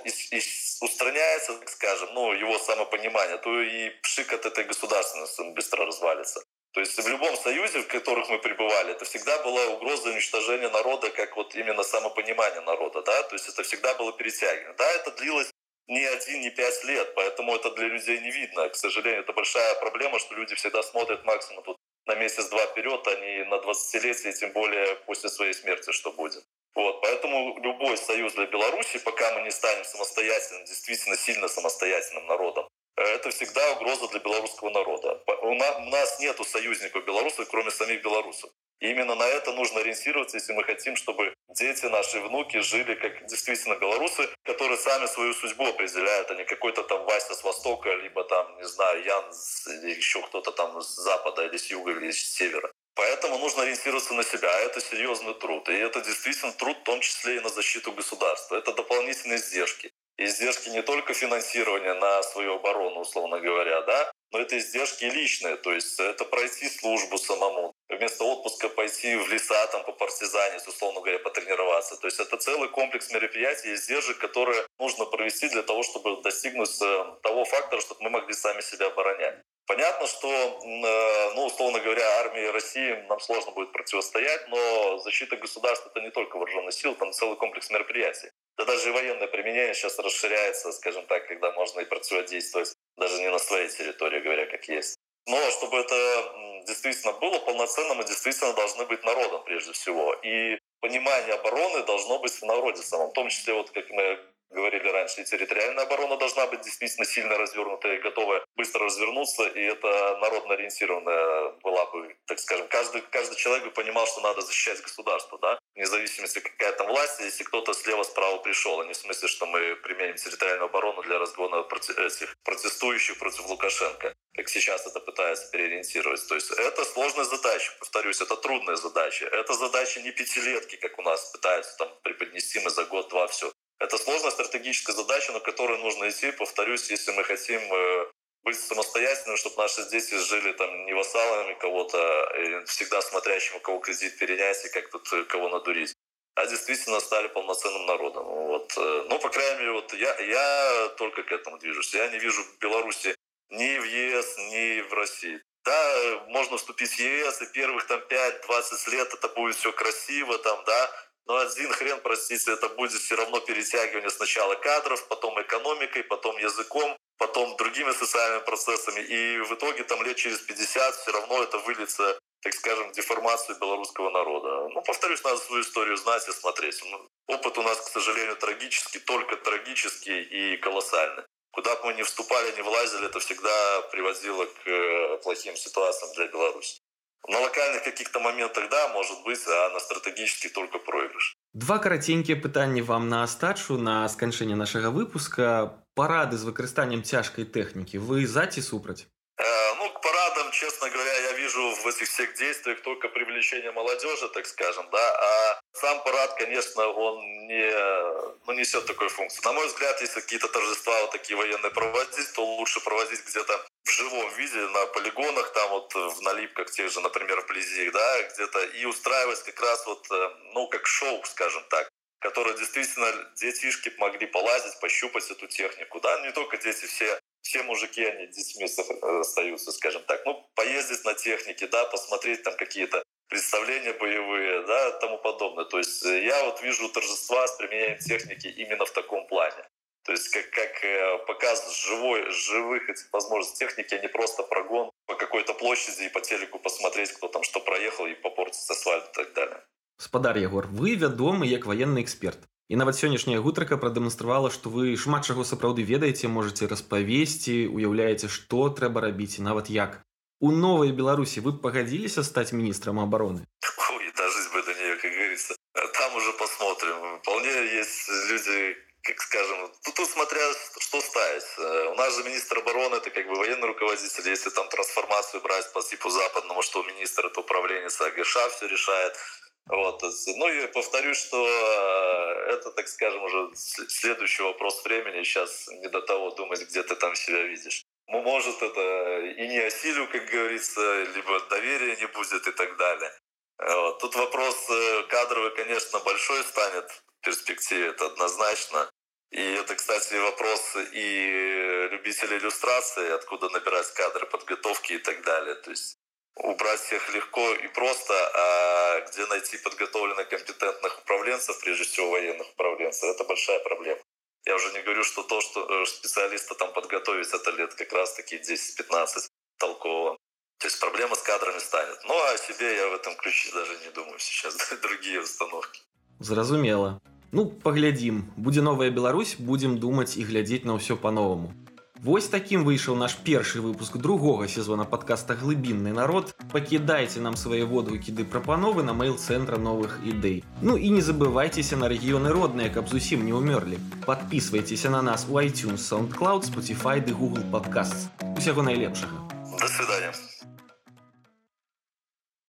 устраняется, так скажем, ну, его самопонимание, то и пшик от этой государственности он быстро развалится. То есть в любом союзе, в которых мы пребывали, это всегда была угроза уничтожения народа, как вот именно самопонимание народа, да, то есть это всегда было перетягивание. Да, это длилось не один, не пять лет, поэтому это для людей не видно. К сожалению, это большая проблема, что люди всегда смотрят максимум тут на месяц-два вперед, а не на 20-летие, тем более после своей смерти, что будет. Вот, поэтому любой союз для Беларуси, пока мы не станем самостоятельным, действительно сильно самостоятельным народом, это всегда угроза для белорусского народа. У нас нет союзников белорусов, кроме самих белорусов. И именно на это нужно ориентироваться, если мы хотим, чтобы дети, наши внуки жили как действительно белорусы, которые сами свою судьбу определяют, а не какой-то там Вася с востока, либо там, не знаю, Ян или еще кто-то там с запада или с юга или с севера. Поэтому нужно ориентироваться на себя. А это серьезный труд. И это действительно труд, в том числе и на защиту государства. Это дополнительные издержки. Издержки не только финансирования на свою оборону, условно говоря, да, но это издержки личные, то есть это пройти службу самому, вместо отпуска пойти в леса там по партизане, условно говоря, потренироваться. То есть это целый комплекс мероприятий и издержек, которые нужно провести для того, чтобы достигнуть э, того фактора, чтобы мы могли сами себя оборонять. Понятно, что, э, ну, условно говоря, армии России нам сложно будет противостоять, но защита государства — это не только вооруженные силы, там целый комплекс мероприятий. Да даже военное применение сейчас расширяется, скажем так, когда можно и противодействовать даже не на своей территории, говоря как есть. Но чтобы это действительно было полноценным, мы действительно должны быть народом прежде всего. И понимание обороны должно быть в народе самом, в том числе, вот как мы говорили раньше, и территориальная оборона должна быть действительно сильно развернутая и готовая быстро развернуться, и это народно ориентированная была бы, так скажем, каждый, каждый человек бы понимал, что надо защищать государство, да, вне зависимости какая там власть, если кто-то слева-справа пришел, а не в смысле, что мы применим территориальную оборону для разгона этих протестующих против Лукашенко, как сейчас это пытаются переориентировать. То есть это сложная задача, повторюсь, это трудная задача. Это задача не пятилетки, как у нас пытаются там преподнести мы за год-два все. Это сложная стратегическая задача, на которую нужно идти, повторюсь, если мы хотим э, быть самостоятельными, чтобы наши дети жили там не вассалами кого-то, всегда смотрящим, у кого кредит перенять и как тут э, кого надурить, а действительно стали полноценным народом. Вот. Э, ну, по крайней мере, вот я, я только к этому движусь. Я не вижу Беларуси ни в ЕС, ни в России. Да, можно вступить в ЕС, и первых там 5-20 лет это будет все красиво, там, да, но один хрен, простите, это будет все равно перетягивание сначала кадров, потом экономикой, потом языком, потом другими социальными процессами. И в итоге там лет через 50 все равно это выльется, так скажем, в деформацию белорусского народа. Ну, повторюсь, надо свою историю знать и смотреть. Ну, опыт у нас, к сожалению, трагический, только трагический и колоссальный. Куда бы мы ни вступали, ни влазили, это всегда приводило к э, плохим ситуациям для Беларуси. На локальных каких-то моментах, да, может быть, а на стратегических только проигрыш. Два караценькія пытанні вам на астачу на сканчэнне нашага выпуска парады з выкарыстаннем цяжкай тэхнікі вы за ці супраць э, ну к парадам честно говоря я вижу в этих всех действиях только привлечение молодежи так скажем да а сам парад конечно он не ну, несет такой функции. На мой взгляд если какие-то торжества вот такие военные проводить то лучше проводить где-то в живом виде на полигонах, там вот в налипках тех же, например, вблизи, да, где-то, и устраивать как раз вот, э, ну, как шоу, скажем так, которое действительно детишки могли полазить, пощупать эту технику, да, не только дети, все, все мужики, они детьми э, остаются, скажем так, ну, поездить на технике, да, посмотреть там какие-то представления боевые, да, тому подобное. То есть э, я вот вижу торжества с применением техники именно в таком плане. То есть как, как э, показ живой, живых этих возможностей техники, а не просто прогон по какой-то площади и по телеку посмотреть, кто там что проехал и попортить асфальт и так далее. Спадар Ягор, вы вядомы як военный эксперт. І нават сённяшняя гутарка прадэманстравала, што вы шмат чаго сапраўды ведаеце, можаце распавесці, уяўляеце, што трэба рабіць і нават як. У новой Беларуси вы погодились стать министром обороны? Ой, дожить бы до нее, как говорится. Там уже посмотрим. Вполне есть люди, как скажем, тут, тут смотря что ставить. У нас же министр обороны это как бы военный руководитель. Если там трансформацию брать по типу западному, что министр это управление АГШ все решает. Вот. Ну и повторюсь, что э, это, так скажем, уже следующий вопрос времени. Сейчас не до того думать, где ты там себя видишь. Может, это и не осилю, как говорится, либо доверия не будет и так далее. Вот. Тут вопрос э, кадровый, конечно, большой станет в перспективе, это однозначно. И это, кстати, вопрос и любителей иллюстрации, откуда набирать кадры подготовки и так далее. То есть убрать всех легко и просто, а где найти подготовленных компетентных управленцев, прежде всего военных управленцев, это большая проблема. Я уже не говорю, что то, что э, специалиста там подготовить, это лет как раз-таки 10-15 толкового. То есть проблема с кадрами станет. Ну, а о себе я в этом ключе даже не думаю сейчас. (laughs) Другие установки. Зразумела. Ну, поглядим. Будзе новая Беларусь, будем думать и глядеть на все по-новому. Вось таким выйшаў наш першы выпуск другога сезона подкаста глыбінны народ пакідайце нам свае водгукі ды прапановы на мэйл-цэнтра новых ідэй Ну і не забывайцеся на рэгіёны родныя каб зусім не ўмёрлі подписывайтеся на нас у iTunes soundcloud Spotify ды google подкаст усяго найлепшага до свидания